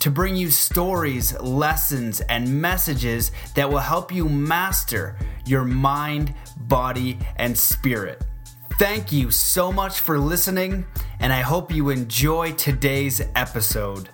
to bring you stories, lessons, and messages that will help you master your mind, body, and spirit. Thank you so much for listening, and I hope you enjoy today's episode.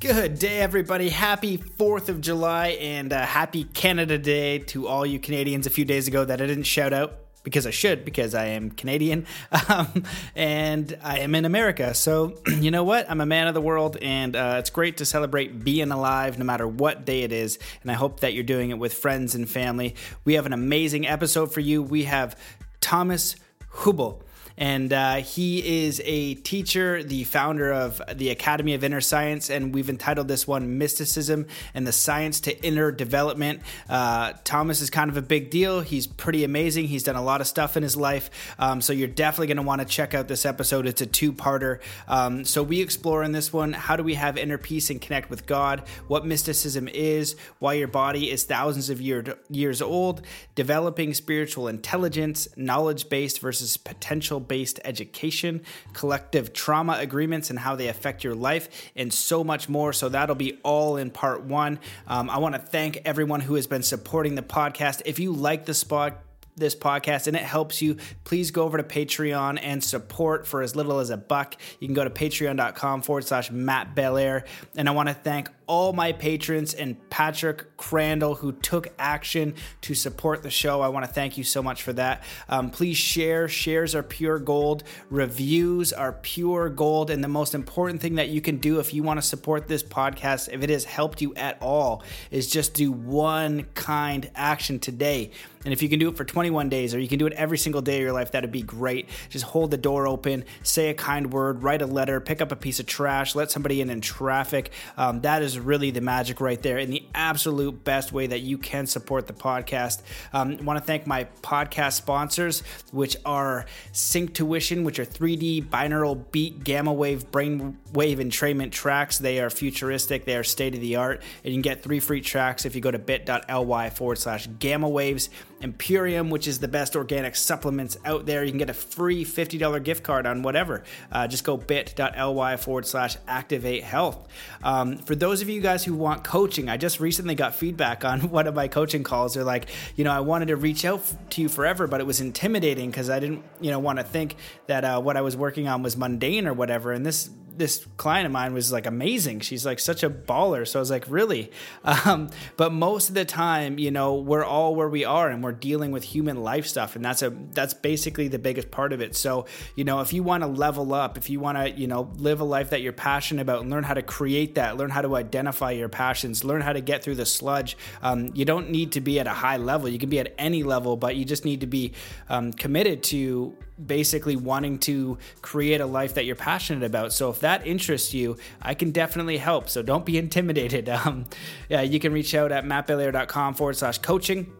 Good day, everybody. Happy 4th of July and uh, happy Canada Day to all you Canadians a few days ago that I didn't shout out because I should, because I am Canadian um, and I am in America. So, you know what? I'm a man of the world, and uh, it's great to celebrate being alive no matter what day it is. And I hope that you're doing it with friends and family. We have an amazing episode for you. We have Thomas Hübl and uh, he is a teacher, the founder of the Academy of Inner Science, and we've entitled this one "Mysticism and the Science to Inner Development." Uh, Thomas is kind of a big deal. He's pretty amazing. He's done a lot of stuff in his life, um, so you're definitely going to want to check out this episode. It's a two-parter. Um, so we explore in this one how do we have inner peace and connect with God, what mysticism is, why your body is thousands of year, years old, developing spiritual intelligence, knowledge-based versus potential based education, collective trauma agreements and how they affect your life, and so much more. So that'll be all in part one. Um, I want to thank everyone who has been supporting the podcast. If you like the spot, this podcast and it helps you, please go over to Patreon and support for as little as a buck. You can go to patreon.com forward slash Matt Belair. And I want to thank all my patrons and Patrick Crandall who took action to support the show. I want to thank you so much for that. Um, please share. Shares are pure gold. Reviews are pure gold. And the most important thing that you can do if you want to support this podcast, if it has helped you at all, is just do one kind action today. And if you can do it for 21 days or you can do it every single day of your life, that'd be great. Just hold the door open, say a kind word, write a letter, pick up a piece of trash, let somebody in in traffic. Um, that is really the magic right there and the absolute best way that you can support the podcast. Um, want to thank my podcast sponsors, which are Synctuition, which are 3D binaural beat gamma wave brain wave entrainment tracks. They are futuristic, they are state of the art, and you can get three free tracks if you go to bit.ly forward slash gamma waves. Imperium, which is the best organic supplements out there. You can get a free $50 gift card on whatever. Uh, just go bit.ly forward slash activate health. Um, for those of you guys who want coaching, I just recently got feedback on one of my coaching calls. They're like, you know, I wanted to reach out to you forever, but it was intimidating because I didn't, you know, want to think that uh, what I was working on was mundane or whatever. And this this client of mine was like amazing. She's like such a baller. So I was like, really? Um, but most of the time, you know, we're all where we are and we're dealing with human life stuff. And that's a, that's basically the biggest part of it. So, you know, if you want to level up, if you want to, you know, live a life that you're passionate about and learn how to create that, learn how to identify your passions, learn how to get through the sludge, um, you don't need to be at a high level. You can be at any level, but you just need to be um, committed to basically wanting to create a life that you're passionate about. So if that interests you, I can definitely help. So don't be intimidated. Um, yeah, you can reach out at mattbelair.com forward slash coaching.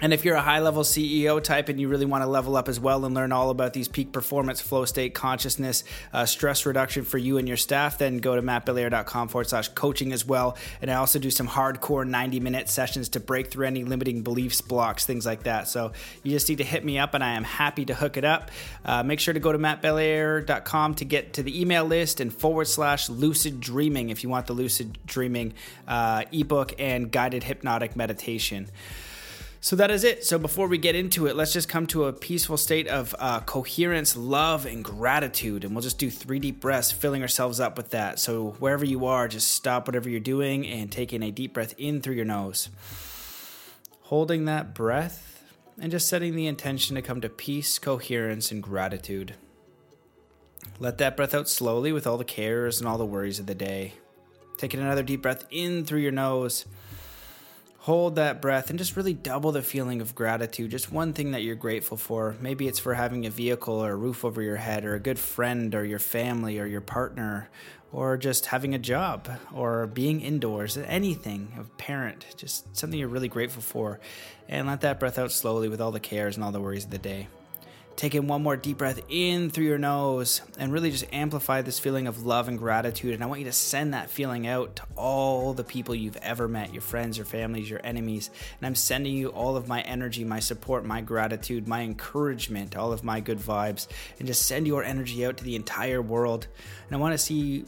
And if you're a high level CEO type and you really want to level up as well and learn all about these peak performance, flow state, consciousness, uh, stress reduction for you and your staff, then go to mattbelair.com forward slash coaching as well. And I also do some hardcore 90 minute sessions to break through any limiting beliefs, blocks, things like that. So you just need to hit me up and I am happy to hook it up. Uh, make sure to go to mattbelair.com to get to the email list and forward slash lucid dreaming if you want the lucid dreaming uh, ebook and guided hypnotic meditation. So that is it. So before we get into it, let's just come to a peaceful state of uh, coherence, love, and gratitude. And we'll just do three deep breaths, filling ourselves up with that. So wherever you are, just stop whatever you're doing and taking a deep breath in through your nose. Holding that breath and just setting the intention to come to peace, coherence, and gratitude. Let that breath out slowly with all the cares and all the worries of the day. Taking another deep breath in through your nose hold that breath and just really double the feeling of gratitude. Just one thing that you're grateful for. Maybe it's for having a vehicle or a roof over your head, or a good friend, or your family, or your partner, or just having a job, or being indoors, anything, a parent, just something you're really grateful for. And let that breath out slowly with all the cares and all the worries of the day. Take in one more deep breath in through your nose and really just amplify this feeling of love and gratitude. And I want you to send that feeling out to all the people you've ever met your friends, your families, your enemies. And I'm sending you all of my energy, my support, my gratitude, my encouragement, all of my good vibes, and just send your energy out to the entire world. And I want to see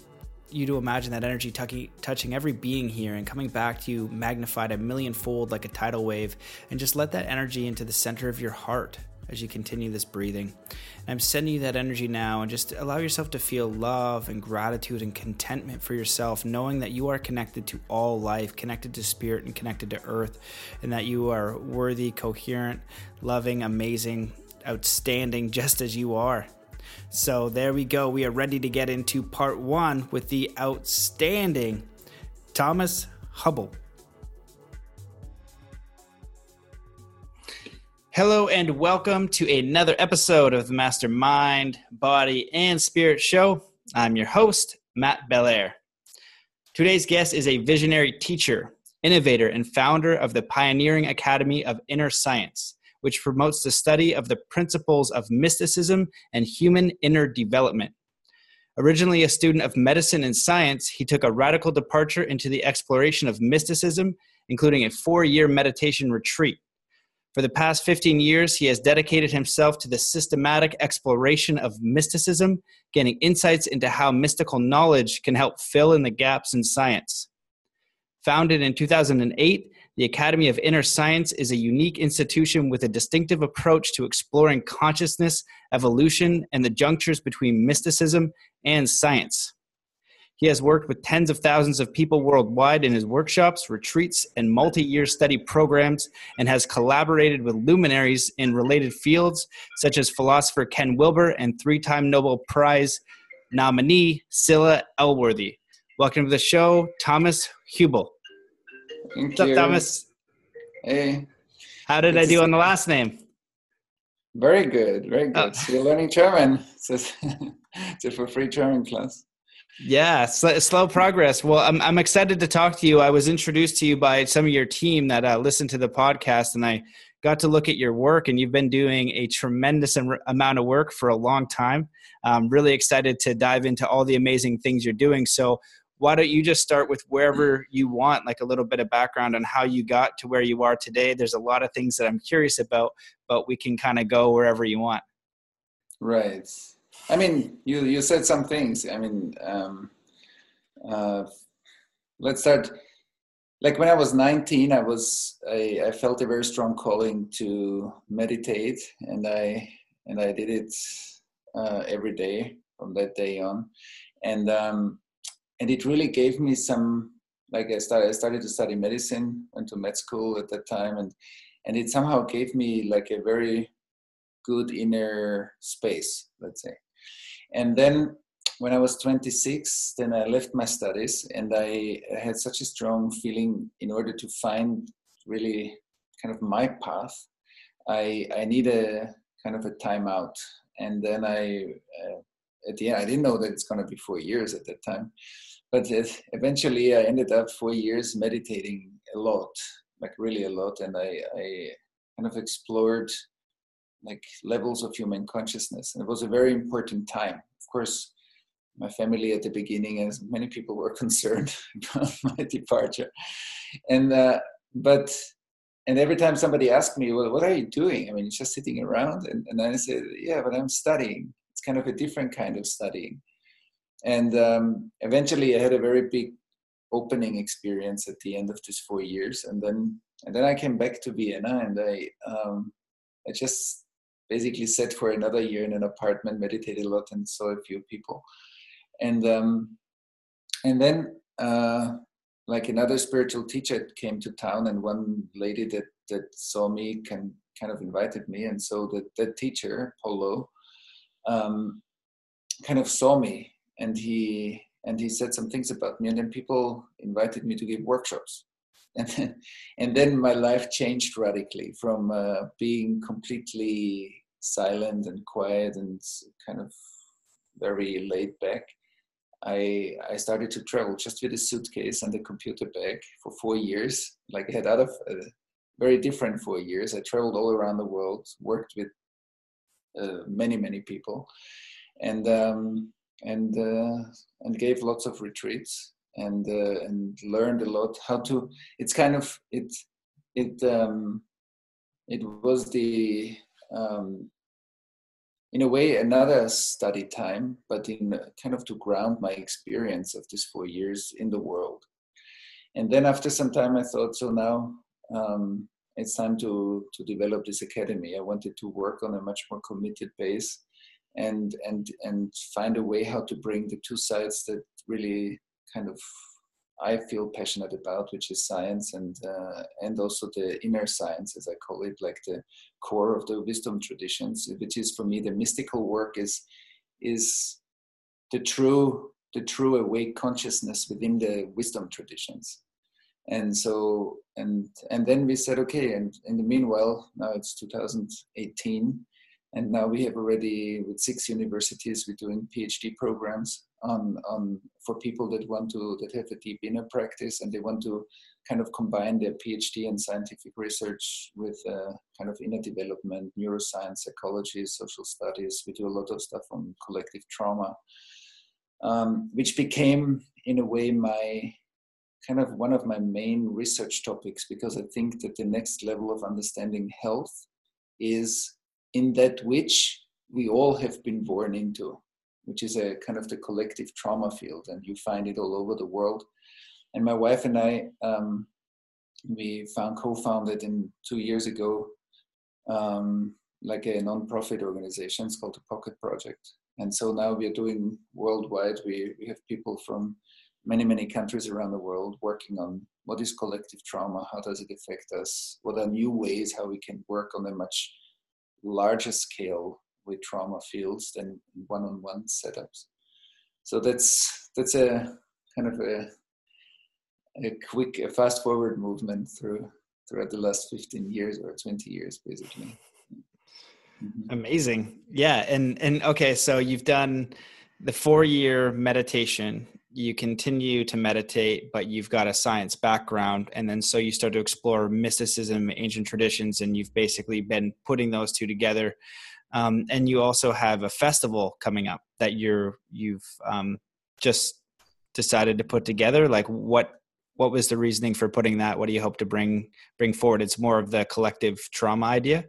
you to imagine that energy touching every being here and coming back to you magnified a million fold like a tidal wave and just let that energy into the center of your heart as you continue this breathing. And I'm sending you that energy now and just allow yourself to feel love and gratitude and contentment for yourself, knowing that you are connected to all life, connected to spirit and connected to earth, and that you are worthy, coherent, loving, amazing, outstanding, just as you are. So there we go. We are ready to get into part one with the outstanding Thomas Hübl. Hello and welcome to another episode of the Mastermind, Body, and Spirit Show. I'm your host, Matt Belair. Today's guest is a visionary teacher, innovator, and founder of the Pioneering Academy of Inner Science, which promotes the study of the principles of mysticism and human inner development. Originally a student of medicine and science, he took a radical departure into the exploration of mysticism, including a four year meditation retreat for the past 15 years, he has dedicated himself to the systematic exploration of mysticism, gaining insights into how mystical knowledge can help fill in the gaps in science. Founded in 2008, the Academy of Inner Science is a unique institution with a distinctive approach to exploring consciousness, evolution, and the junctures between mysticism and science. He has worked with tens of thousands of people worldwide in his workshops, retreats, and multi year study programs, and has collaborated with luminaries in related fields such as philosopher Ken Wilber and three time Nobel Prize nominee Scilla Elworthy. Welcome to the show, Thomas Hübl. Thank What's you. up, Thomas? Hey. How did it's I do on the last name? Very good, very oh. good. Oh. So you're learning German. It's a, it's a for free German class. Yeah, sl- slow progress. Well, I'm I'm excited to talk to you. I was introduced to you by some of your team that uh, listened to the podcast, and I got to look at your work. And you've been doing a tremendous am- amount of work for a long time. I'm really excited to dive into all the amazing things you're doing. So, why don't you just start with wherever you want, like a little bit of background on how you got to where you are today? There's a lot of things that I'm curious about, but we can kind of go wherever you want. Right. I mean, you you said some things. I mean, um, uh, let's start. Like when I was 19, I was I, I felt a very strong calling to meditate, and I and I did it uh, every day from that day on, and um, and it really gave me some. Like I started, I started to study medicine, went to med school at that time, and and it somehow gave me like a very good inner space, let's say and then when I was 26, then I left my studies and I had such a strong feeling in order to find really kind of my path, I, I need a kind of a timeout. And then I, uh, at the end, I didn't know that it's going to be four years at that time. But eventually I ended up four years meditating a lot, like really a lot. And I, I kind of explored like levels of human consciousness. And it was a very important time. Of course, my family at the beginning, as many people were concerned about my departure. And uh, but and every time somebody asked me, "Well, what are you doing?" I mean, you're just sitting around, and, and I said, "Yeah, but I'm studying. It's kind of a different kind of studying." And um, eventually, I had a very big opening experience at the end of these four years, and then and then I came back to Vienna, and I um, I just basically sat for another year in an apartment, meditated a lot, and saw a few people. And um, and then uh, like another spiritual teacher came to town, and one lady that that saw me can kind of invited me, and so that that teacher Polo um, kind of saw me, and he and he said some things about me, and then people invited me to give workshops. and then, and then my life changed radically from uh, being completely silent and quiet and kind of very laid back. I I started to travel just with a suitcase and a computer bag for four years. Like I had other uh, very different four years. I traveled all around the world, worked with uh, many many people, and um, and uh, and gave lots of retreats and uh, and learned a lot how to. It's kind of it it um, it was the um, in a way another study time, but in kind of to ground my experience of these four years in the world. And then after some time, I thought, so now um, it's time to to develop this academy. I wanted to work on a much more committed base, and and and find a way how to bring the two sides that really kind of I feel passionate about, which is science and uh, and also the inner science, as I call it, like the core of the wisdom traditions, which is for me the mystical work is is the true the true awake consciousness within the wisdom traditions. And so and and then we said okay, and in the meanwhile now it's 2018, and now we have already with six universities we're doing PhD programs on, on for people that want to that have a deep inner practice and they want to kind of combine their PhD and scientific research with uh, kind of inner development, neuroscience, psychology, social studies. We do a lot of stuff on collective trauma, um, which became in a way my kind of one of my main research topics because I think that the next level of understanding health is in that which we all have been born into which is a kind of the collective trauma field, and you find it all over the world. And my wife and I, um, we found co-founded in two years ago, um, like a non-profit organization. It's called the Pocket Project. And so now we are doing worldwide. We we have people from many many countries around the world working on what is collective trauma, how does it affect us, what are new ways how we can work on a much larger scale with trauma fields than one-on-one setups. So that's that's a kind of a a quick, a fast forward movement through throughout the last 15 years or 20 years, basically. Mm-hmm. Amazing, yeah, and and okay, so you've done the four year meditation. You continue to meditate, but you've got a science background, and then so you start to explore mysticism, ancient traditions, and you've basically been putting those two together um, and you also have a festival coming up that you're you've um, just decided to put together. Like what what was the reasoning for putting that? What do you hope to bring bring forward? It's more of the collective trauma idea.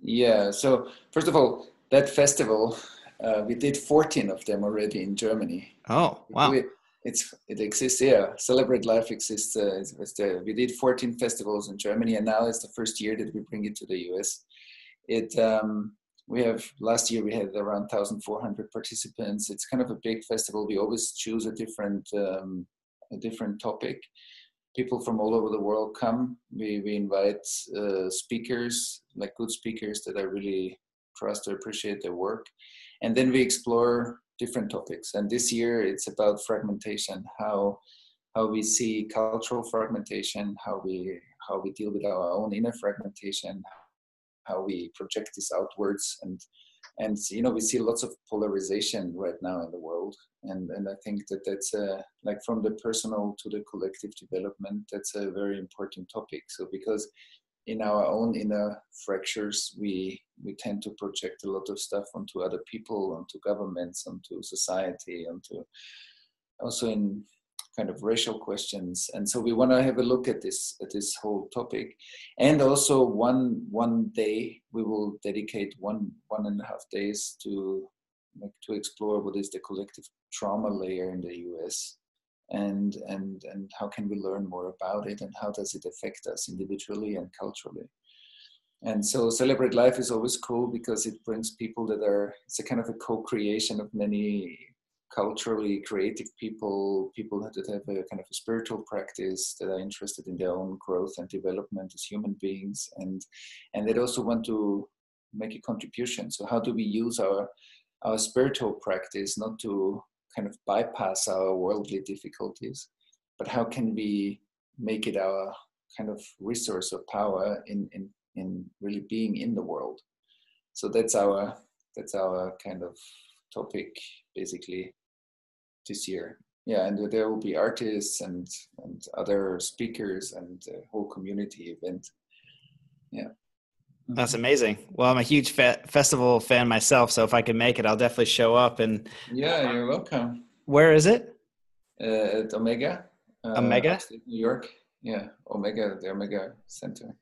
Yeah. So first of all, that festival uh, we did 14 of them already in Germany. Oh wow. We, it's it exists yeah celebrate life exists uh, it's, it's the, we did 14 festivals in germany and now it's the first year that we bring it to the us it um, we have last year we had around 1400 participants. It's kind of a big festival. We always choose a different um, a different topic. People from all over the world come. We, we invite uh, speakers like good speakers that i really trust or appreciate their work. And then we explore different topics. And this year it's about fragmentation how how we see cultural fragmentation how we how we deal with our own inner fragmentation how we project this outwards. And and you know we see lots of polarization right now in the world. And and i think that that's a like from the personal to the collective development that's a very important topic. So because in our own inner fractures we we tend to project a lot of stuff onto other people onto governments onto society onto also in kind of racial questions. And so we want to have a look at this at this whole topic. And also one one day we will dedicate one one and a half days to like to explore what is the collective trauma layer in the us and and and how can we learn more about it and how does it affect us individually and culturally. And so celebrate life is always cool because it brings people that are it's a kind of a co-creation of many culturally creative people, people that have a kind of a spiritual practice that are interested in their own growth and development as human beings, and and they also want to make a contribution. So how do we use our our spiritual practice not to kind of bypass our worldly difficulties, but how can we make it our kind of resource or power in in in really being in the world. So that's our that's our kind of topic basically this year. Yeah, and there will be artists and and other speakers and a whole community event. Yeah. That's amazing. Well, I'm a huge fe- festival fan myself, so if I can make it, I'll definitely show up. And yeah, you're welcome. Where is it? Uh, at Omega. Uh, Omega, New York. Yeah, Omega, the Omega Center.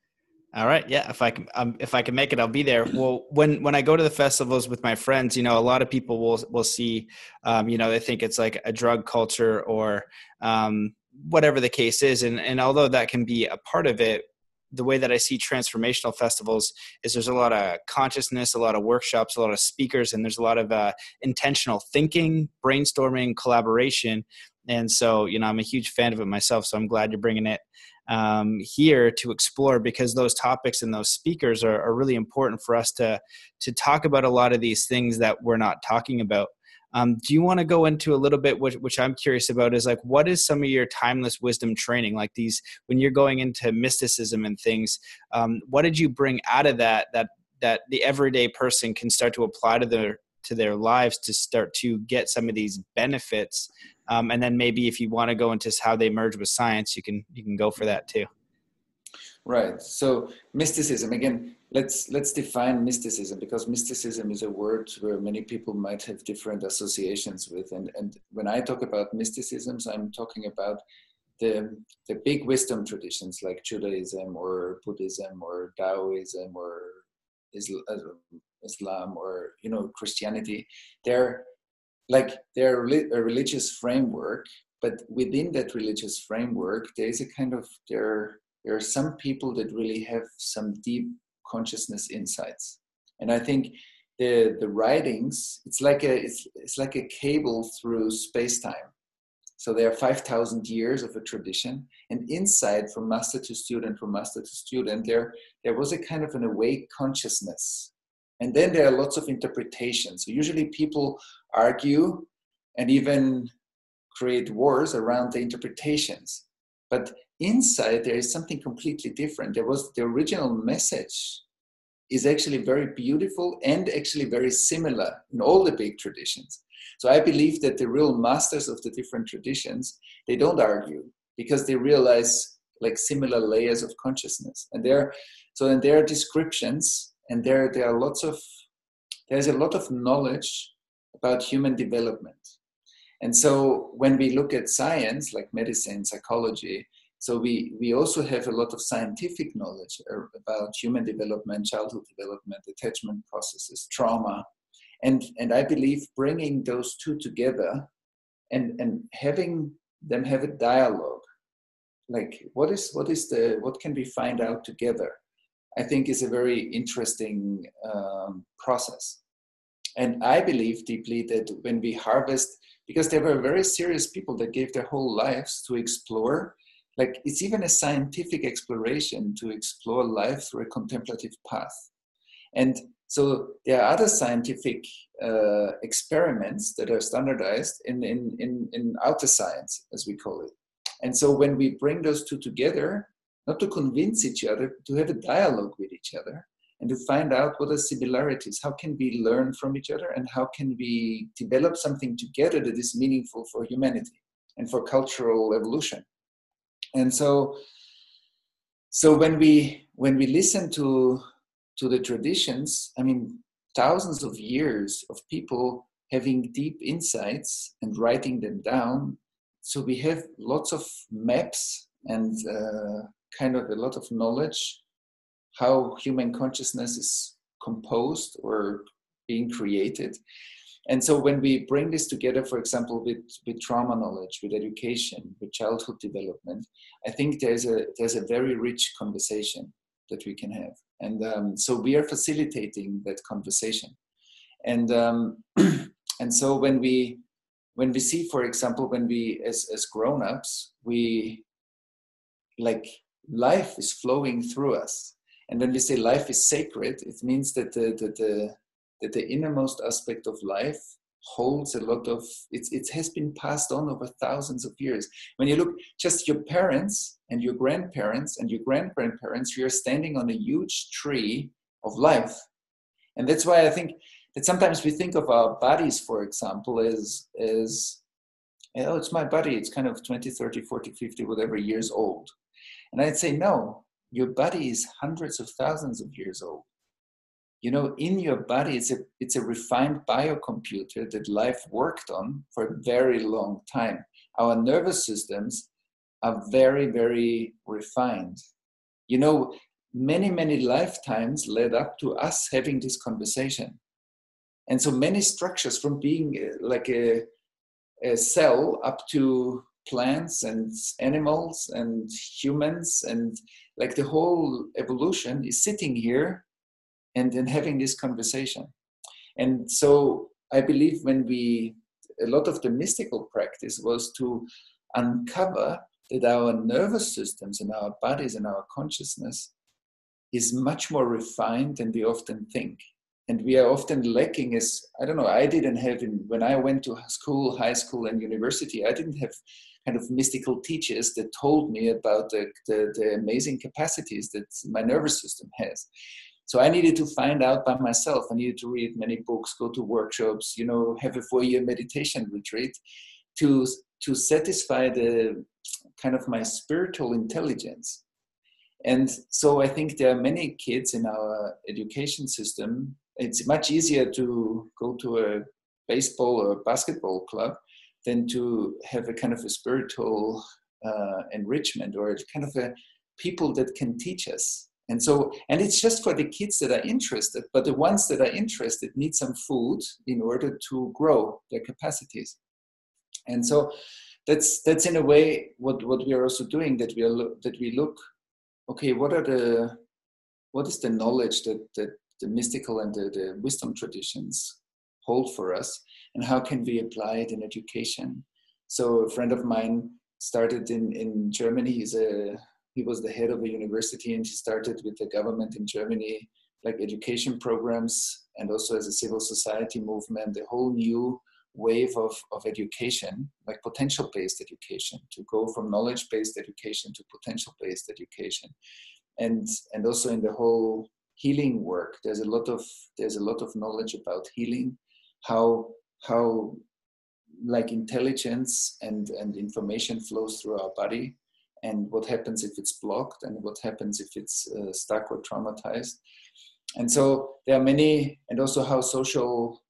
All right, yeah. If I can, um, if I can make it, I'll be there. Well, when when I go to the festivals with my friends, you know, a lot of people will will see, um, you know, they think it's like a drug culture or um, whatever the case is, and and although that can be a part of it, the way that I see transformational festivals is there's a lot of consciousness, a lot of workshops, a lot of speakers, and there's a lot of uh, intentional thinking, brainstorming, collaboration. And so, you know, I'm a huge fan of it myself. So I'm glad you're bringing it um, here to explore because those topics and those speakers are, are really important for us to to talk about a lot of these things that we're not talking about. Um, do you want to go into a little bit, which, which I'm curious about, is like what is some of your timeless wisdom training? Like these, when you're going into mysticism and things, um, what did you bring out of that that that the everyday person can start to apply to their to their lives to start to get some of these benefits? Um, and then maybe if you want to go into how they merge with science, you can you can go for that too. Right. So mysticism again. Let's let's define mysticism because mysticism is a word where many people might have different associations with. And and when I talk about mysticisms, I'm talking about the the big wisdom traditions like Judaism or Buddhism or Taoism or uh, Islam or you know Christianity. They're like they're a religious framework, but within that religious framework, there is a kind of there there are some people that really have some deep consciousness insights and i think the the writings it's like a it's, it's like a cable through space-time so there are 5000 years of a tradition and inside from master to student from master to student there there was a kind of an awake consciousness and then there are lots of interpretations. So usually people argue and even create wars around the interpretations. But inside there is something completely different. There was the original message is actually very beautiful and actually very similar in all the big traditions. So i believe that the real masters of the different traditions they don't argue because they realize like similar layers of consciousness. And there so in their descriptions and there there are lots of there's a lot of knowledge about human development and so when we look at science like medicine psychology so we, we also have a lot of scientific knowledge about human development, childhood development, attachment processes, trauma. And, and I believe bringing those two together and, and having them have a dialogue, like what is, what is the, what can we find out together? I think is a very interesting um, process. And I believe deeply that when we harvest, because there were very serious people that gave their whole lives to explore like it's even a scientific exploration to explore life through a contemplative path and so there are other scientific uh, experiments that are standardized in, in, in, in outer science as we call it and so when we bring those two together not to convince each other to have a dialogue with each other and to find out what are similarities. How can we learn from each other and how can we develop something together that is meaningful for humanity and for cultural evolution? And so so when we when we listen to to the traditions i mean thousands of years of people having deep insights and writing them down. So we have lots of maps and uh, kind of a lot of knowledge how human consciousness is composed or being created. And so when we bring this together for example with, with trauma knowledge with education with childhood development i think there's a there's a very rich conversation that we can have. And um, so we are facilitating that conversation. And um, and so when we when we see for example when we as as grown-ups we like life is flowing through us. And when we say life is sacred it means that the, the, the that the innermost aspect of life holds a lot of it's it has been passed on over thousands of years. When you look just your parents and your grandparents and your grand grandparents you're standing on a huge tree of life. And that's why i think that sometimes we think of our bodies for example as as know, it's my body. It's kind of 20 30 40 50 whatever years old and i'd say no your body is hundreds of thousands of years old. You know in your body it's a it's a refined biocomputer that life worked on for a very long time. Our nervous systems are very very refined. You know many many lifetimes led up to us having this conversation. And so many structures from being uh, like a, a cell up to plants and animals and humans and like the whole evolution is sitting here and then having this conversation. And so I believe when we, a lot of the mystical practice was to uncover that our nervous systems and our bodies and our consciousness is much more refined than we often think. And we are often lacking as, I don't know, I didn't have, in, when I went to school, high school, and university, I didn't have kind of mystical teachers that told me about the, the, the amazing capacities that my nervous system has. So I needed to find out by myself. I needed to read many books, go to workshops, you know, have a four-year meditation retreat to to satisfy the kind of my spiritual intelligence. And so I think there are many kids in our education system. It's much easier to go to a baseball or basketball club than to have a kind of a spiritual uh, enrichment or kind of a people that can teach us. And so and it's just for the kids that are interested but the ones that are interested need some food in order to grow their capacities. And so that's that's in a way what what we are also doing that we are that we look okay what are the what is the knowledge that that the mystical and the, the wisdom traditions hold for us and how can we apply it in education so a friend of mine started in in germany he's a he was the head of a university and he started with the government in Germany, like education programs and also as a civil society movement, a whole new wave of, of education, like potential based education, to go from knowledge based education to potential based education. And, and also in the whole healing work, there's a lot of there's a lot of knowledge about healing, how how like intelligence and, and information flows through our body and what happens if it's blocked and what happens if it's uh, stuck or traumatized. And so there are many and also how social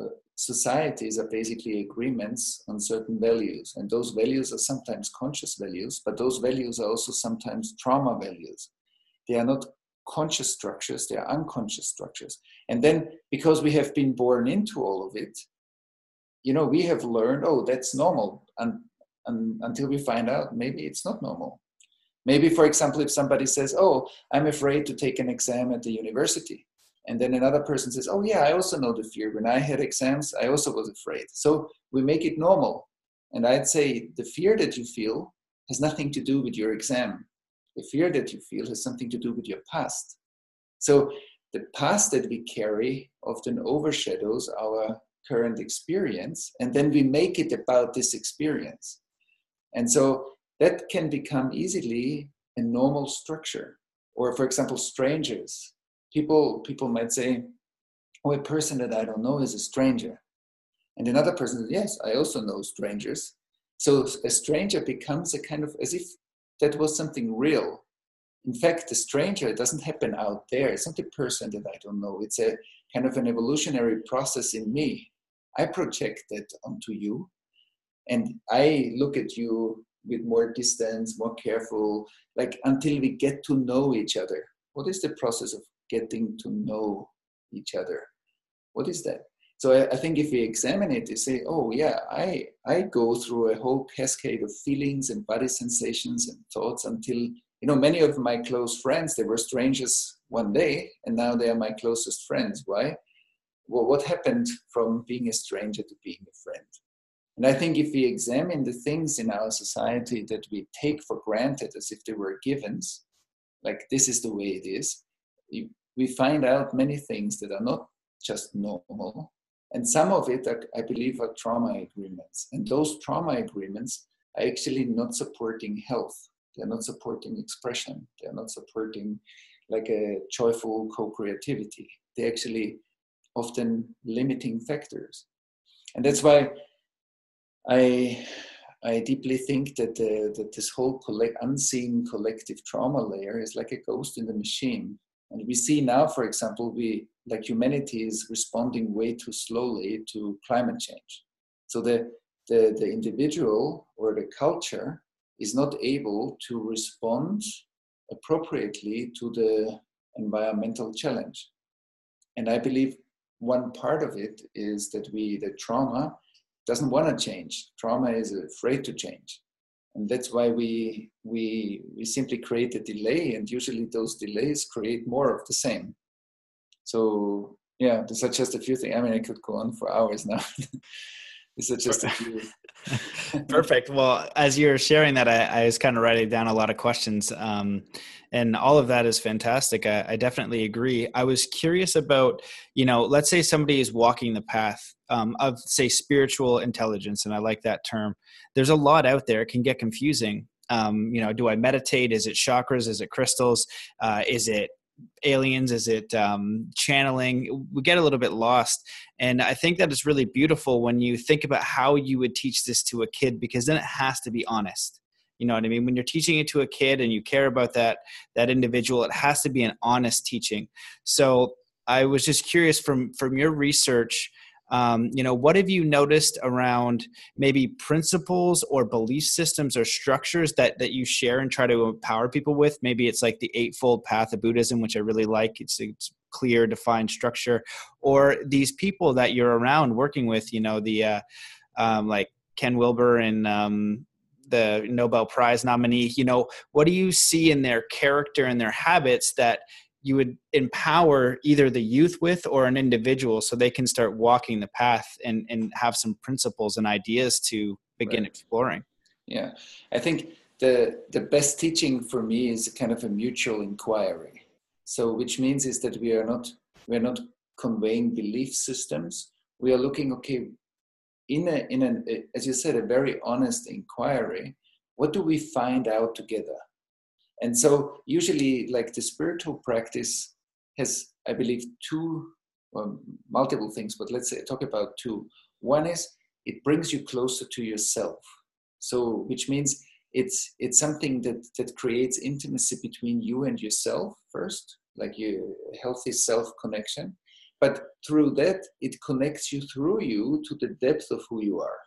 uh, societies are basically agreements on certain values. And those values are sometimes conscious values but those values are also sometimes trauma values. They are not conscious structures they are unconscious structures and then because we have been born into all of it you know we have learned oh that's normal and and, until we find out maybe it's not normal. Maybe, for example, if somebody says, Oh, I'm afraid to take an exam at the university. And then another person says, Oh, yeah, I also know the fear. When I had exams, I also was afraid. So we make it normal. And I'd say the fear that you feel has nothing to do with your exam. The fear that you feel has something to do with your past. So the past that we carry often overshadows our current experience, and then we make it about this experience. And so that can become easily a normal structure. Or, for example, strangers. People, people might say, oh, a person that I don't know is a stranger. And another person yes, I also know strangers. So a stranger becomes a kind of as if that was something real. In fact, the stranger doesn't happen out there. It's not a person that I don't know. It's a kind of an evolutionary process in me. I project that onto you and i look at you with more distance more careful like until we get to know each other what is the process of getting to know each other what is that so I, I think if we examine it we say oh yeah i i go through a whole cascade of feelings and body sensations and thoughts until you know many of my close friends they were strangers one day and now they are my closest friends why well what happened from being a stranger to being a friend and I think if we examine the things in our society that we take for granted as if they were givens, like this is the way it is, we find out many things that are not just normal. And some of it, are, I believe, are trauma agreements. And those trauma agreements are actually not supporting health. They're not supporting expression. They're not supporting like a joyful co-creativity. They're actually often limiting factors. And that's why I I deeply think that uh, that this whole collect, unseen collective trauma layer is like a ghost in the machine. And we see now, for example, we like humanity is responding way too slowly to climate change. So the the, the individual or the culture is not able to respond appropriately to the environmental challenge. And I believe one part of it is that we the trauma doesn't want to change. Trauma is afraid to change. And that's why we, we, we simply create a delay, and usually those delays create more of the same. So, yeah, these are just a few things. I mean, I could go on for hours now. these are just a few. Perfect. Well, as you're sharing that, I, I was kind of writing down a lot of questions. Um, and all of that is fantastic. I, I, definitely agree. I was curious about, you know, let's say somebody is walking the path um, of, say, spiritual intelligence, and I like that term. There's a lot out there; it can get confusing. Um, you know, do I meditate? Is it chakras? Is it crystals? Uh, is it aliens? Is it um, channeling? We get a little bit lost. And i think that it's really beautiful when you think about how you would teach this to a kid because then it has to be honest. You know what i mean? When you're teaching it to a kid and you care about that that individual it has to be an honest teaching. So i was just curious from from your research um, you know what have you noticed around maybe principles or belief systems or structures that that you share and try to empower people with? Maybe it's like the eightfold path of buddhism which i really like. It's, it's clear defined structure. Or these people that you're around working with you know the uh, um, like ken wilber and um, the Nobel Prize nominee, you know, what do you see in their character and their habits that you would empower either the youth with or an individual so they can start walking the path and, and have some principles and ideas to begin right. exploring? Yeah, I think the the best teaching for me is kind of a mutual inquiry. So, which means is that we are not we are not conveying belief systems. We are looking, okay, in a in an as you said a very honest inquiry what do we find out together and so usually like the spiritual practice has i believe two well, multiple things but let's say talk about two. One is it brings you closer to yourself. So which means it's it's something that that creates intimacy between you and yourself first like your healthy self connection but through that it connects you through you to the depth of who you are.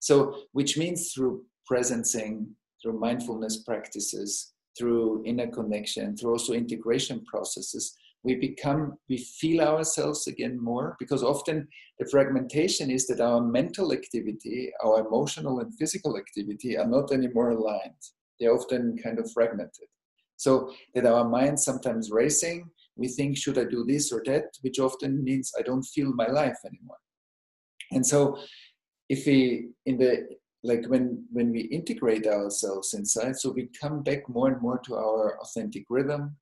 So which means through presencing through mindfulness practices through inner connection through also integration processes we become we feel ourselves again more because often the fragmentation is that our mental activity our emotional and physical activity are not anymore aligned. They're often kind of fragmented. So that our mind sometimes racing we think should i do this or that? which often means i don't feel my life anymore. And so if we in the like when when we integrate ourselves inside so we come back more and more to our authentic rhythm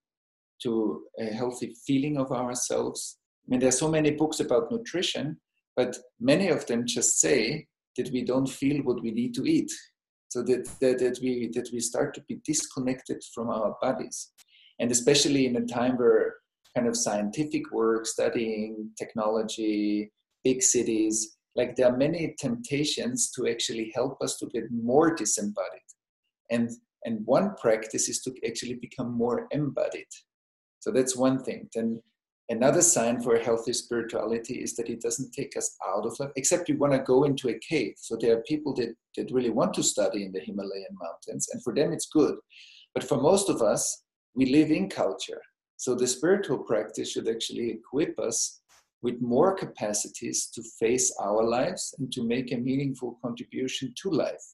to a healthy feeling of ourselves i mean there's so many books about nutrition but many of them just say that we don't feel what we need to eat so that, that, that we that we start to be disconnected from our bodies and especially in a time where kind of scientific work, studying technology, big cities. Like there are many temptations to actually help us to get more disembodied. And, and one practice is to actually become more embodied. So that's one thing. Then another sign for a healthy spirituality is that it doesn't take us out of life, except you want to go into a cave. So there are people that, that really want to study in the Himalayan mountains, and for them it's good. But for most of us, we live in culture so the spiritual practice should actually equip us with more capacities to face our lives and to make a meaningful contribution to life.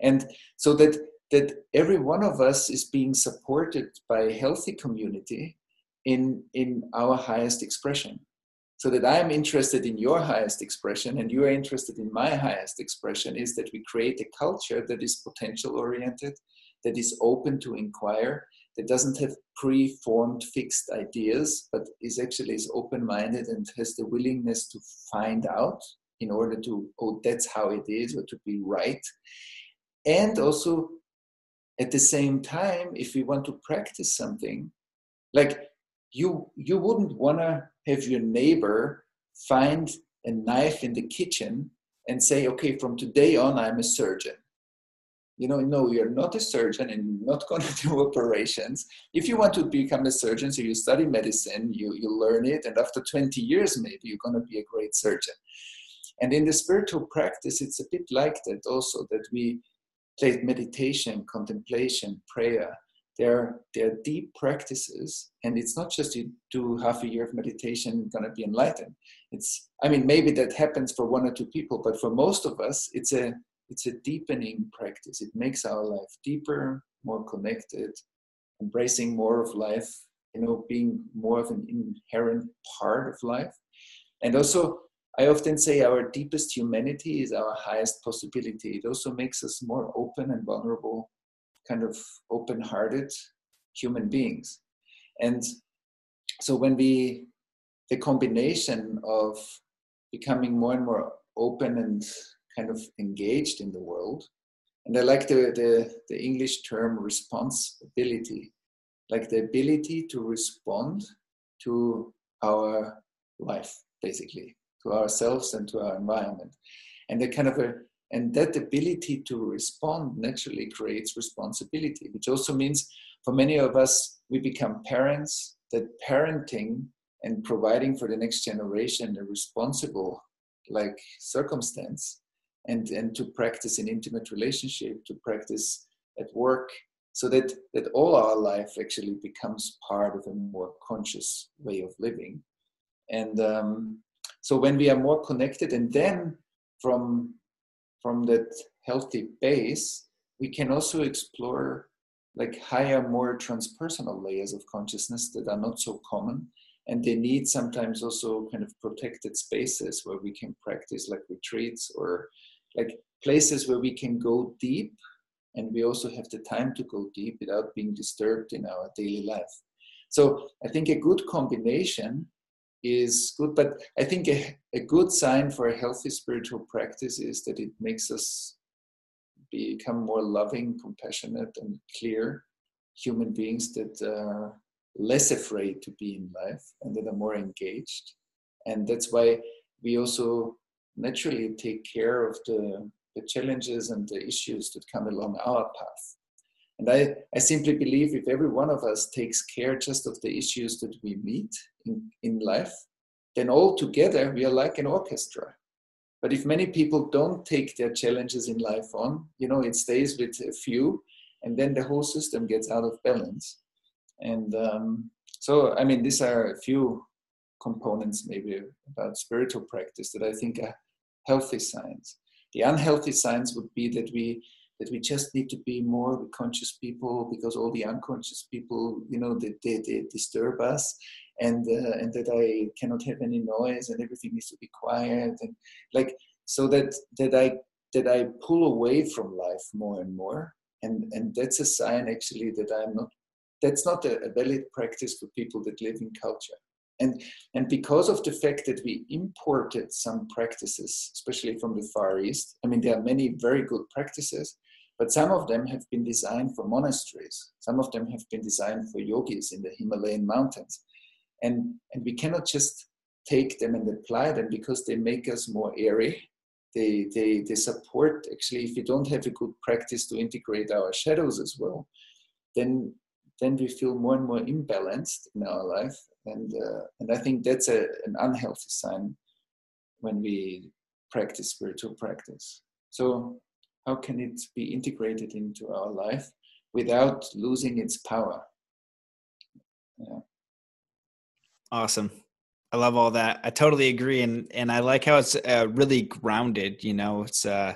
And so that that every one of us is being supported by a healthy community in, in our highest expression. So that I'm interested in your highest expression and you are interested in my highest expression is that we create a culture that is potential oriented, that is open to inquire, that doesn't have pre-formed fixed ideas, but is actually is open-minded and has the willingness to find out in order to, oh, that's how it is, or to be right. And also at the same time, if we want to practice something, like you you wouldn't want to have your neighbor find a knife in the kitchen and say, okay, from today on, I'm a surgeon. You know, no, you're not a surgeon and not going to do operations. If you want to become a surgeon, so you study medicine, you, you learn it, and after 20 years, maybe you're going to be a great surgeon. And in the spiritual practice, it's a bit like that also, that we take meditation, contemplation, prayer. They're, they're deep practices, and it's not just you do half a year of meditation, going to be enlightened. It's, I mean, maybe that happens for one or two people, but for most of us, it's a, it's a deepening practice. It makes our life deeper, more connected, embracing more of life, you know, being more of an inherent part of life. And also I often say our deepest humanity is our highest possibility. It also makes us more open and vulnerable, kind of open hearted human beings. And so when we, the combination of becoming more and more open and kind of engaged in the world, and I like the, the, the English term responsibility, like the ability to respond to our life, basically to ourselves and to our environment. And the kind of a and that ability to respond naturally creates responsibility, which also means for many of us, we become parents, that parenting and providing for the next generation a responsible like circumstance and, and to practice in intimate relationship, to practice at work, so that, that all our life actually becomes part of a more conscious way of living. And um, so when we are more connected and then from from that healthy base we can also explore like higher more transpersonal layers of consciousness that are not so common and they need sometimes also kind of protected spaces where we can practice like retreats or like places where we can go deep and we also have the time to go deep without being disturbed in our daily life so i think a good combination is good. But I think a, a good sign for a healthy spiritual practice is that it makes us become more loving, compassionate, and clear human beings that are less afraid to be in life and that are more engaged. And that's why we also naturally take care of the, the challenges and the issues that come along our path. And I, I simply believe if every one of us takes care just of the issues that we meet in, in life, then all together we are like an orchestra. But if many people don't take their challenges in life on, you know, it stays with a few, and then the whole system gets out of balance. And um, so, I mean, these are a few components maybe about spiritual practice that I think are healthy signs. The unhealthy signs would be that we that we just need to be more conscious people because all the unconscious people, you know, they, they, they disturb us and, uh, and that I cannot have any noise and everything needs to be quiet and like, so that, that I, that I pull away from life more and more. And, and that's a sign actually that I'm not, that's not a, a valid practice for people that live in culture. And, and because of the fact that we imported some practices, especially from the Far East, I mean, there are many very good practices, but some of them have been designed for monasteries. Some of them have been designed for yogis in the Himalayan mountains. And, and we cannot just take them and apply them because they make us more airy. They, they, they support, actually, if we don't have a good practice to integrate our shadows as well, then, then we feel more and more imbalanced in our life. And, uh, and I think that's a, an unhealthy sign when we practice spiritual practice. So how can it be integrated into our life without losing its power? Yeah. Awesome. I love all that. I totally agree, and and I like how it's uh, really grounded. You know, it's uh,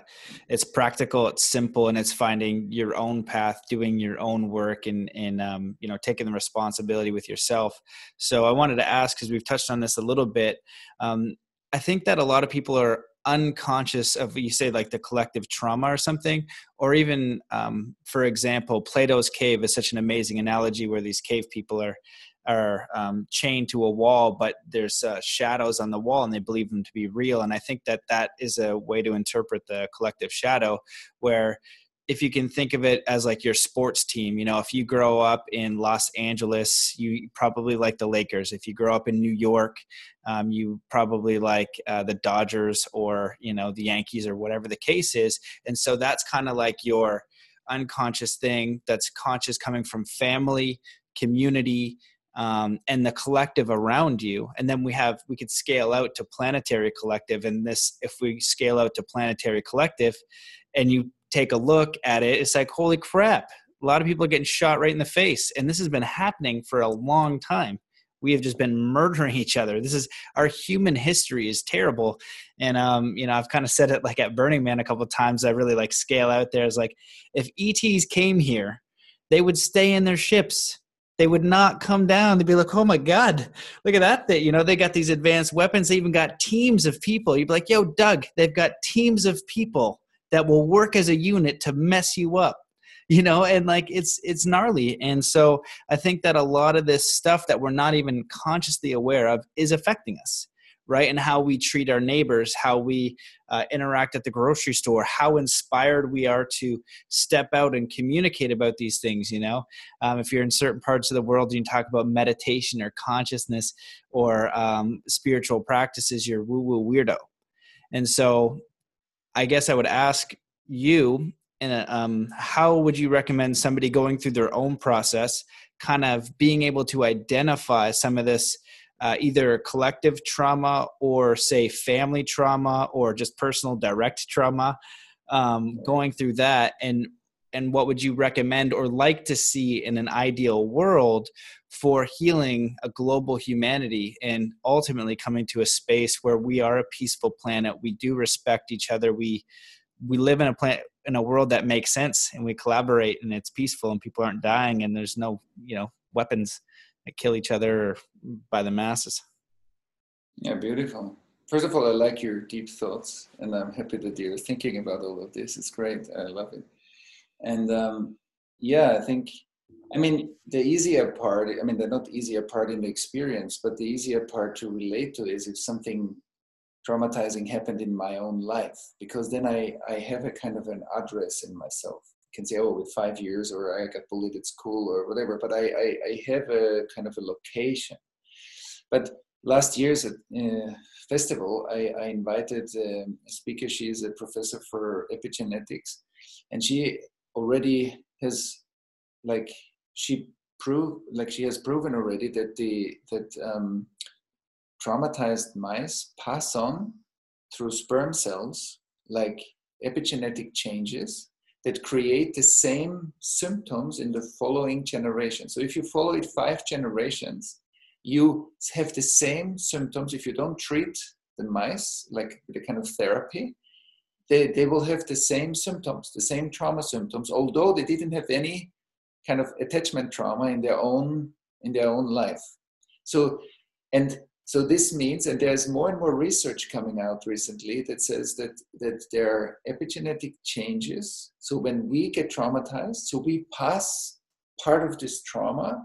it's practical, it's simple, and it's finding your own path, doing your own work, and and um, you know, taking the responsibility with yourself. So I wanted to ask because we've touched on this a little bit. Um, I think that a lot of people are unconscious of you say like the collective trauma or something or even um, for example plato's cave is such an amazing analogy where these cave people are are um, chained to a wall but there's uh, shadows on the wall and they believe them to be real and i think that that is a way to interpret the collective shadow where if you can think of it as like your sports team, you know, if you grow up in Los Angeles, you probably like the Lakers. If you grow up in New York, um, you probably like uh, the Dodgers or, you know, the Yankees or whatever the case is. And so that's kind of like your unconscious thing that's conscious coming from family, community, um, and the collective around you and then we have we could scale out to planetary collective and this if we scale out to planetary collective and you take a look at it, it's like, holy crap, a lot of people are getting shot right in the face. And this has been happening for a long time. We have just been murdering each other. This is our human history is terrible. And um, you know, I've kind of said it like at Burning Man a couple times. I really like scale out there. Is like if ETs came here, they would stay in their ships they would not come down. They'd be like, "Oh my God, look at that!" Thing. You know, they got these advanced weapons. They even got teams of people. You'd be like, "Yo, Doug, they've got teams of people that will work as a unit to mess you up you know and like it's it's gnarly and so i think that a lot of this stuff that we're not even consciously aware of is affecting us right? And how we treat our neighbors how we uh, interact at the grocery store how inspired we are to step out and communicate about these things you know? Um, if you're in certain parts of the world you talk about meditation or consciousness or um, spiritual practices you're woo woo weirdo. And so I guess I would ask you, and um, how would you recommend somebody going through their own process, kind of being able to identify some of this, uh, either collective trauma or say family trauma or just personal direct trauma, um, going through that, and and what would you recommend or like to see in an ideal world for healing a global humanity and ultimately coming to a space where we are a peaceful planet we do respect each other we we live in a planet in a world that makes sense and we collaborate and it's peaceful and people aren't dying and there's no you know weapons that kill each other by the masses. Yeah beautiful. First of all i like your deep thoughts and i'm happy that you're thinking about all of this. It's great. I love it. And um, yeah i think i mean the easier part i mean the not easier part in the experience but the easier part to relate to is if something traumatizing happened in my own life because then i i have a kind of an address in myself can say oh with five years or i got bullied at school or whatever but i i, I have a kind of a location. But last year's uh, festival i, I invited um, a speaker. She is a professor for epigenetics and she already has like she proved like she has proven already that the that um, traumatized mice pass on through sperm cells like epigenetic changes that create the same symptoms in the following generation. So if you follow it five generations, you have the same symptoms if you don't treat the mice like a kind of therapy they, they will have the same symptoms, the same trauma symptoms, although they didn't have any kind of attachment trauma in their own in their own life. So and so this means, and there's more and more research coming out recently that says that that there are epigenetic changes. So when we get traumatized, so we pass part of this trauma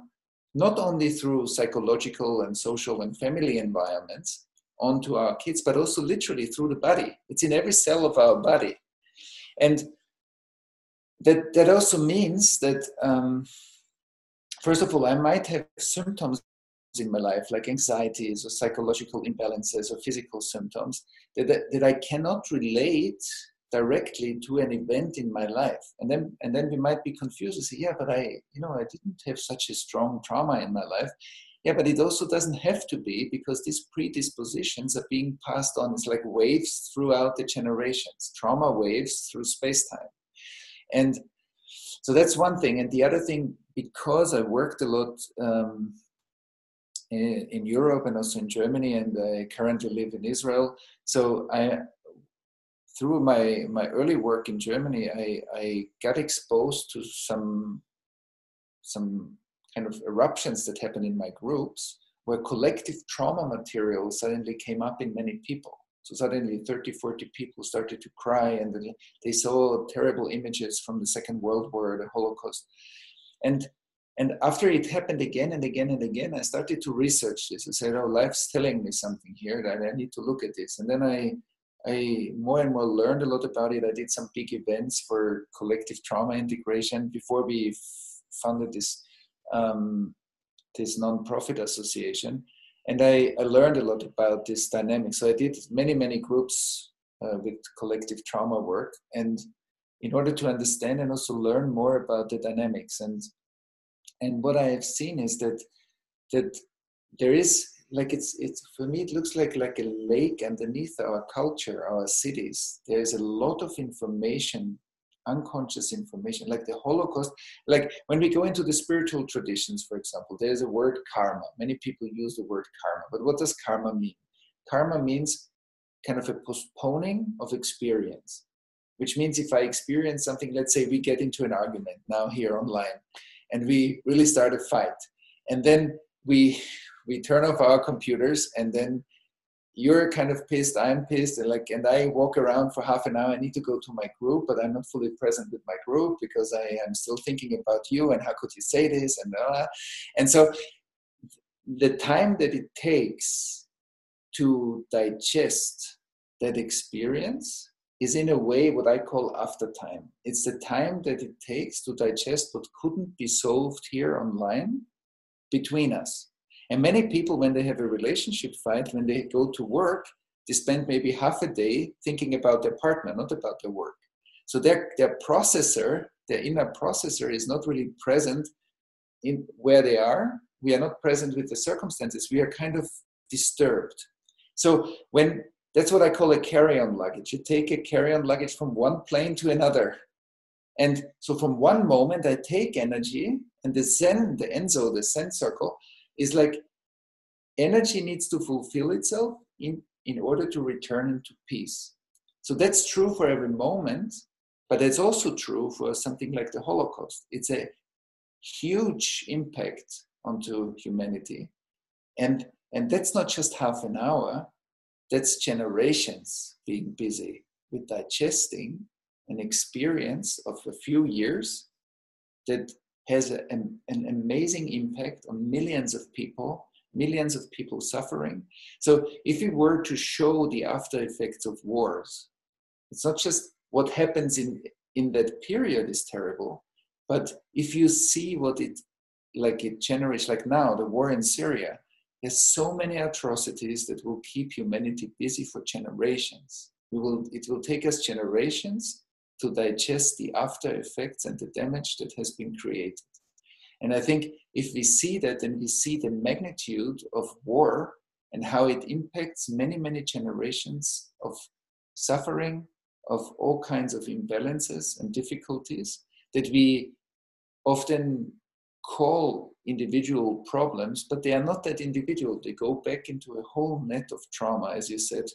not only through psychological and social and family environments, onto our kids, but also literally through the body. It's in every cell of our body. And that, that also means that, um, first of all, I might have symptoms in my life, like anxieties or psychological imbalances or physical symptoms, that, that, that I cannot relate directly to an event in my life and then and then we might be confused and say yeah but i you know i didn't have such a strong trauma in my life yeah, but it also doesn't have to be because these predispositions are being passed on. It's like waves throughout the generations, trauma waves through space time. And so that's one thing. And the other thing, because I worked a lot um, in, in, Europe and also in Germany, and I currently live in Israel, so I through my my early work in Germany, I, I got exposed to some some kind of eruptions that happened in my groups where collective trauma material suddenly came up in many people. So suddenly 30, 40 people started to cry and they saw terrible images from the Second World War, the Holocaust. And and after it happened again and again and again, I started to research this. I said, oh, life's telling me something here that I need to look at this. And then I I more and more learned a lot about it. I did some big events for collective trauma integration before we funded this um, this nonprofit association, and I, I learned a lot about this dynamic. So I did many many groups uh, with collective trauma work, and in order to understand and also learn more about the dynamics and and what I have seen is that that there is like it's it's for me it looks like like a lake underneath our culture our cities. There's a lot of information unconscious information like the holocaust like when we go into the spiritual traditions for example there's a word karma. Many people use the word karma but what does karma mean? Karma means kind of a postponing of experience which means if i experience something let's say we get into an argument now here online and we really start a fight. And then we we turn off our computers and then you're kind of pissed i'm pissed and like and i walk around for half an hour. I need to go to my group but i'm not fully present with my group because i am still thinking about you and how could you say this and blah, and so the time that it takes to digest that experience is in a way what i call after time it's the time that it takes to digest what couldn't be solved here online between us and many people, when they have a relationship fight, when they go to work, they spend maybe half a day thinking about their partner, not about their work. So their, their processor, their inner processor, is not really present in where they are. We are not present with the circumstances. We are kind of disturbed. So when that's what I call a carry-on luggage. You take a carry-on luggage from one plane to another. And so from one moment I take energy and the Zen, the Enso, the Zen circle, is like energy needs to fulfill itself in, in order to return into peace. So that's true for every moment, but it's also true for something like the Holocaust. It's a huge impact onto humanity. And, and that's not just half an hour, that's generations being busy with digesting an experience of a few years that has a, an, an amazing impact on millions of people millions of people suffering. So if we were to show the after effects of wars, it's not just what happens in in that period is terrible, but if you see what it like it generates, like now the war in Syria, there's so many atrocities that will keep humanity busy for generations. We will it will take us generations to digest the after effects and the damage that has been created. And I think if we see that and we see the magnitude of war and how it impacts many, many generations of suffering, of all kinds of imbalances and difficulties that we often call individual problems, but they are not that individual. They go back into a whole net of trauma, as you said,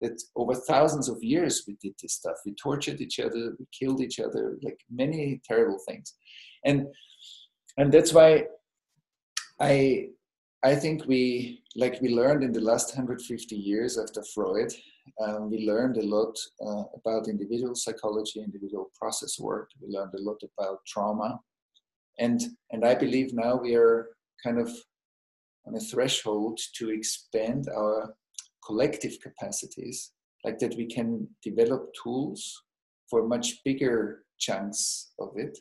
that over thousands of years we did this stuff. We tortured each other, we killed each other, like many terrible things. And and that's why I I think we like we learned in the last 150 years after Freud, um, we learned a lot uh, about individual psychology, individual process work. We learned a lot about trauma, and and I believe now we are kind of on a threshold to expand our collective capacities, like that we can develop tools for much bigger chunks of it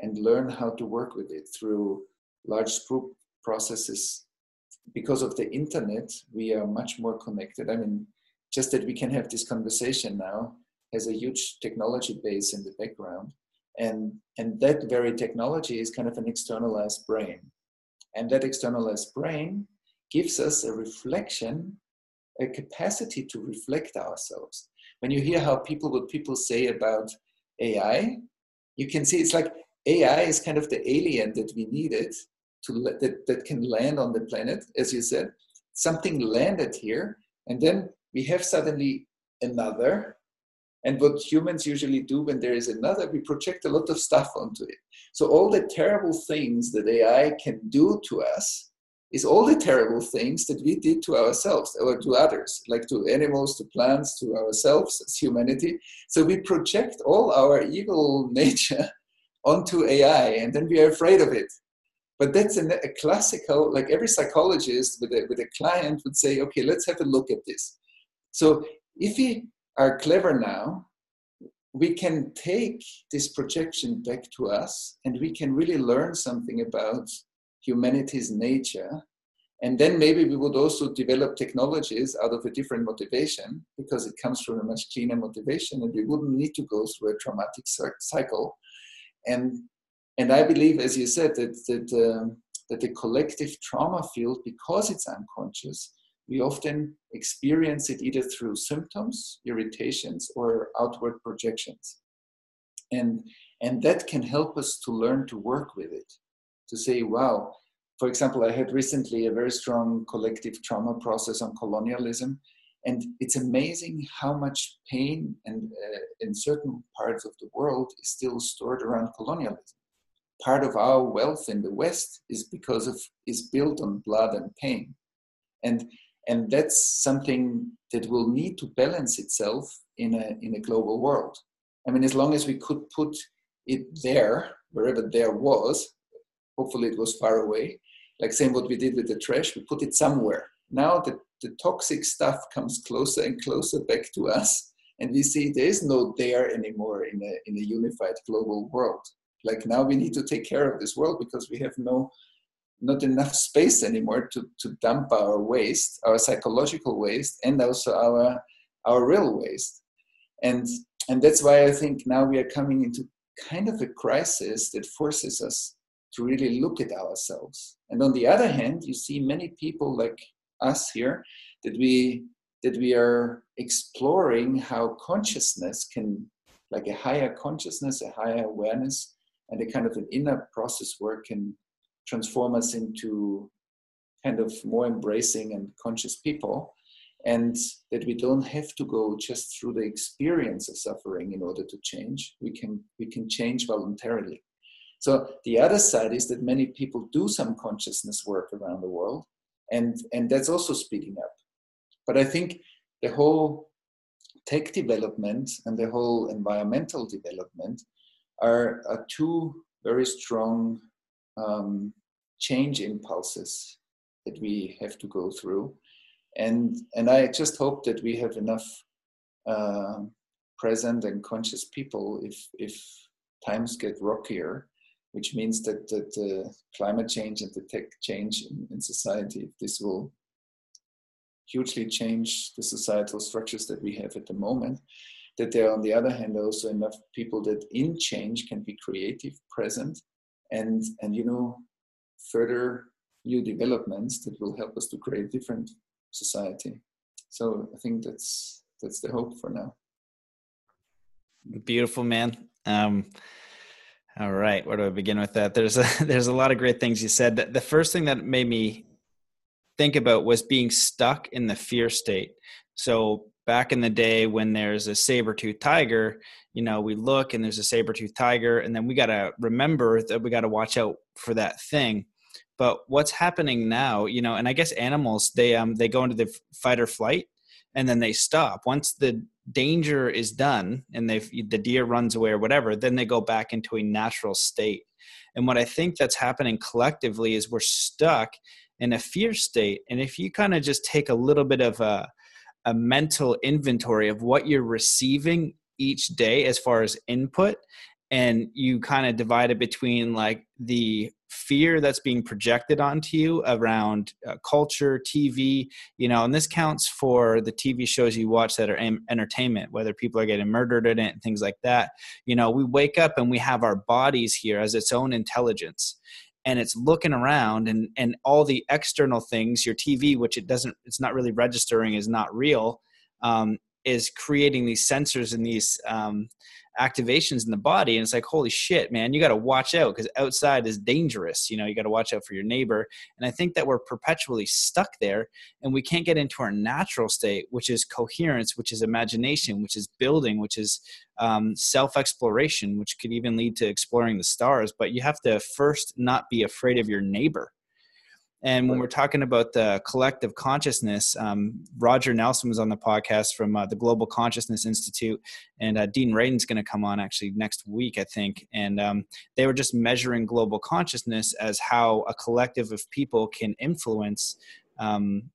and learn how to work with it through large group processes. Because of the internet, we are much more connected. I mean, just that we can have this conversation now has a huge technology base in the background. And, and that very technology is kind of an externalized brain. And that externalized brain gives us a reflection, a capacity to reflect ourselves. When you hear how people, what people say about AI, you can see it's like AI is kind of the alien that we needed to that, that can land on the planet, as you said. Something landed here, and then we have suddenly another. And what humans usually do when there is another, we project a lot of stuff onto it. So all the terrible things that AI can do to us, is all the terrible things that we did to ourselves or to others, like to animals, to plants, to ourselves as humanity. So we project all our evil nature onto AI and then we are afraid of it. But that's a, a classical, like every psychologist with a, with a client would say, okay, let's have a look at this. So if we are clever now, we can take this projection back to us and we can really learn something about humanity's nature. And then maybe we would also develop technologies out of a different motivation because it comes from a much cleaner motivation and we wouldn't need to go through a traumatic cycle. And, and I believe, as you said, that, that, uh, that the collective trauma field, because it's unconscious, we often experience it either through symptoms, irritations, or outward projections. And, and that can help us to learn to work with it to say, wow, for example, I had recently a very strong collective trauma process on colonialism. And it's amazing how much pain and uh, in certain parts of the world is still stored around colonialism. Part of our wealth in the West is because of is built on blood and pain, and and that's something that will need to balance itself in a in a global world. I mean, as long as we could put it there, wherever there was, Hopefully, it was far away. Like same what we did with the trash, we put it somewhere. Now the, the toxic stuff comes closer and closer back to us, and we see there is no there anymore in a in a unified global world. Like now we need to take care of this world because we have no not enough space anymore to, to dump our waste, our psychological waste, and also our our real waste. And and that's why I think now we are coming into kind of a crisis that forces us to really look at ourselves. And on the other hand, you see many people like us here that we that we are exploring how consciousness can like a higher consciousness, a higher awareness, and a kind of an inner process work can transform us into kind of more embracing and conscious people and that we don't have to go just through the experience of suffering in order to change we can we can change voluntarily so the other side is that many people do some consciousness work around the world, and and that's also speeding up. But I think the whole tech development and the whole environmental development are, are two very strong um, change impulses that we have to go through, and and I just hope that we have enough uh, present and conscious people if if times get rockier which means that, that uh, climate change and the tech change in, in society, this will hugely change the societal structures that we have at the moment. That there on the other hand, also enough people that in change can be creative, present, and and you know, further new developments that will help us to create a different society. So I think that's that's the hope for now. Beautiful man. Um, all right, where do I begin with that? There's a there's a lot of great things you said. The first thing that made me think about was being stuck in the fear state. So back in the day when there's a saber-toothed tiger, you know, we look and there's a saber-toothed tiger and then we got to remember that we got to watch out for that thing. But what's happening now, you know, and I guess animals they um they go into the fight or flight and then they stop. Once the danger is done and they the deer runs away or whatever then they go back into a natural state and what i think that's happening collectively is we're stuck in a fear state and if you kind of just take a little bit of a, a mental inventory of what you're receiving each day as far as input and you kind of divide it between like the fear that's being projected onto you around uh, culture tv you know and this counts for the tv shows you watch that are entertainment whether people are getting murdered in it and things like that. You know we wake up and we have our bodies here as its own intelligence and it's looking around and and all the external things your tv which it doesn't it's not really registering is not real um, is creating these sensors and these um, activations in the body and it's like holy shit man you got to watch out because outside is dangerous you know you got to watch out for your neighbor and i think that we're perpetually stuck there and we can't get into our natural state which is coherence which is imagination which is building which is um, self-exploration which could even lead to exploring the stars but you have to first not be afraid of your neighbor And when we're talking about the collective consciousness, um, Roger Nelson was on the podcast from uh, the Global Consciousness Institute, and uh, Dean Radin's going to come on actually next week, I think. And um, they were just measuring global consciousness as how a collective of people can influence. Um,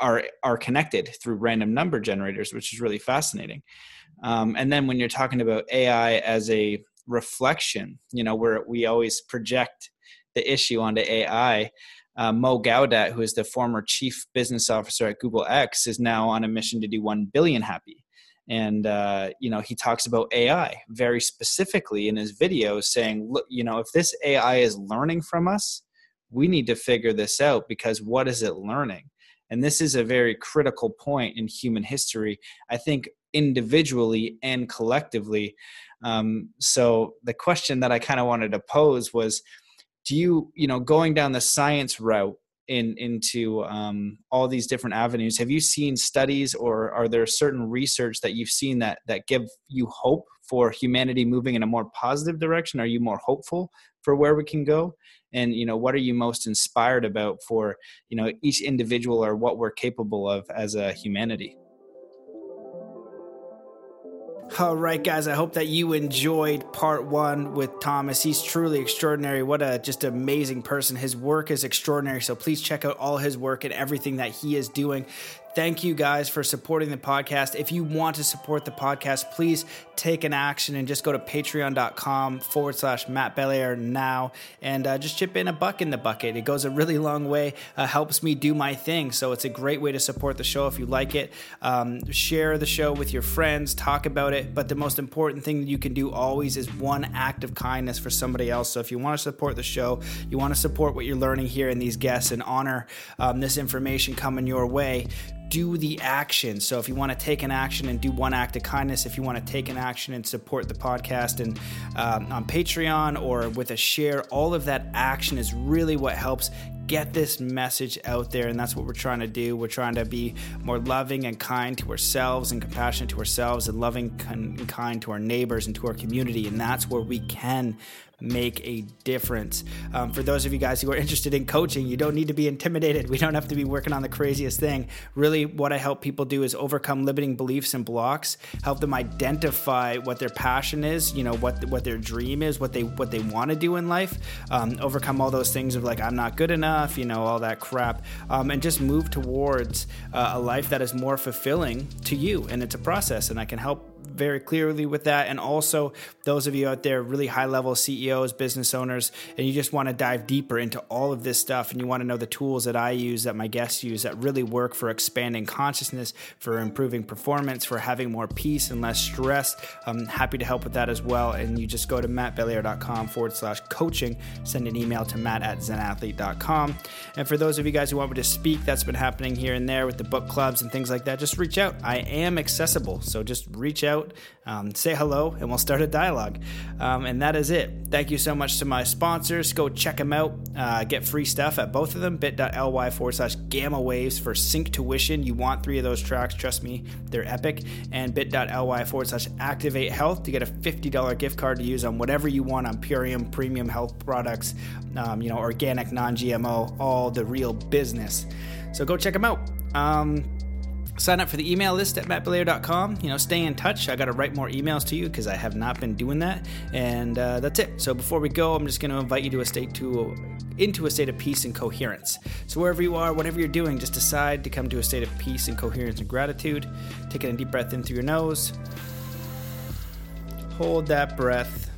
are are connected through random number generators, which is really fascinating. Um, and then when you're talking about AI as a reflection, you know, where we always project the issue onto AI, uh, Mo Gaudat, who is the former chief business officer at Google X, is now on a mission to do 1 billion happy. And, uh, you know, he talks about AI very specifically in his videos saying, look, you know, if this AI is learning from us, we need to figure this out because what is it learning? And this is a very critical point in human history, I think, individually and collectively. Um, so the question that I kind of wanted to pose was, do you you know going down the science route in into um, all these different avenues have you seen studies or are there certain research that you've seen that that give you hope for humanity moving in a more positive direction? Are you more hopeful for where we can go? And you know what are you most inspired about for you know each individual or what we're capable of as a humanity all right, guys. I hope that you enjoyed part one with Thomas. He's truly extraordinary. What a just amazing person. His work is extraordinary. So please check out all his work and everything that he is doing. Thank you guys for supporting the podcast. If you want to support the podcast, please take an action and just go to patreon.com forward slash Matt Belair now and uh, just chip in a buck in the bucket. It goes a really long way, uh, helps me do my thing. So it's a great way to support the show if you like it. Um, share the show with your friends, talk about it. But the most important thing that you can do always is one act of kindness for somebody else. So if you want to support the show, you want to support what you're learning here and these guests and honor um, this information coming your way do the action. So if you want to take an action and do one act of kindness, if you want to take an action and support the podcast and um, on Patreon or with a share, all of that action is really what helps get this message out there and that's what we're trying to do we're trying to be more loving and kind to ourselves and compassionate to ourselves and loving and kind to our neighbors and to our community and that's where we can make a difference. Um, for those of you guys who are interested in coaching, you don't need to be intimidated. We don't have to be working on the craziest thing. Really, what I help people do is overcome limiting beliefs and blocks, help them identify what their passion is, you know, what what their dream is, what they what they want to do in life, um, overcome all those things of like I'm not good enough, you know, all that crap, um, and just move towards uh, a life that is more fulfilling to you. And it's a process, and I can help very clearly with that. And also, those of you out there, really high level CEOs, business owners, and you just want to dive deeper into all of this stuff and you want to know the tools that I use, that my guests use, that really work for expanding consciousness, for improving performance, for having more peace and less stress, I'm happy to help with that as well. And you just go to mattbelair.com forward slash coaching, send an email to matt at zenathlete.com. And for those of you guys who want me to speak, that's been happening here and there with the book clubs and things like that, just reach out. I am accessible. So just reach out um, say hello, and we'll start a dialogue. Um, and that is it. Thank you so much to my sponsors. Go check them out. Uh, get free stuff at both of them bit.ly forward slash gamma waves for Synctuition. You want three of those tracks. Trust me, they're epic. And bit.ly forward slash activate health to get a $50 gift card to use on whatever you want on Purium premium health products, um, you know, organic, non GMO, all the real business. So go check them out. Um, sign up for the email list at mattbelair.com. You know, stay in touch. I got to write more emails to you because I have not been doing that. And uh, that's it. So before we go, I'm just going to invite you to a state to into a state of peace and coherence. So wherever you are, whatever you're doing, just decide to come to a state of peace and coherence and gratitude. Taking a deep breath in through your nose. Hold that breath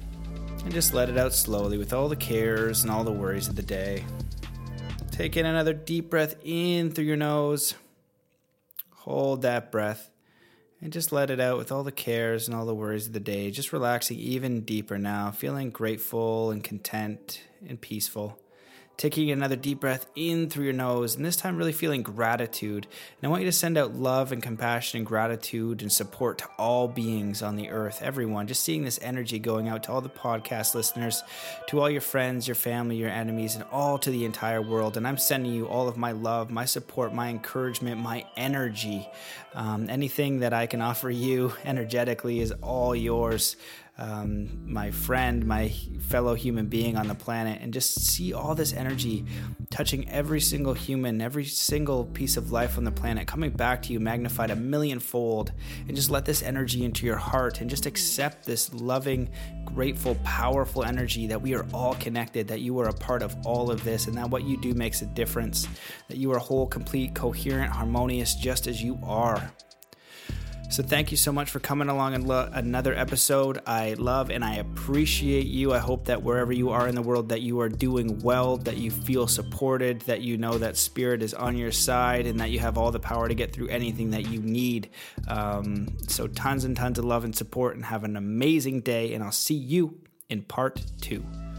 and just let it out slowly with all the cares and all the worries of the day. Take in another deep breath in through your nose. Hold that breath and just let it out with all the cares and all the worries of the day. Just relaxing even deeper now, feeling grateful and content and peaceful taking another deep breath in through your nose, and this time really feeling gratitude. And I want you to send out love and compassion and gratitude and support to all beings on the earth, everyone. Just seeing this energy going out to all the podcast listeners, to all your friends, your family, your enemies, and all to the entire world. And I'm sending you all of my love, my support, my encouragement, my energy. Um, anything that I can offer you energetically is all yours. Um, my friend, my fellow human being on the planet, and just see all this energy touching every single human, every single piece of life on the planet, coming back to you magnified a millionfold, and just let this energy into your heart and just accept this loving, grateful, powerful energy that we are all connected, that you are a part of all of this, and that what you do makes a difference, that you are whole, complete, coherent, harmonious, just as you are. So thank you so much for coming along and lo- another episode. I love and I appreciate you. I hope that wherever you are in the world that you are doing well, that you feel supported, that you know that spirit is on your side and that you have all the power to get through anything that you need. Um, so tons and tons of love and support and have an amazing day and I'll see you in part 2.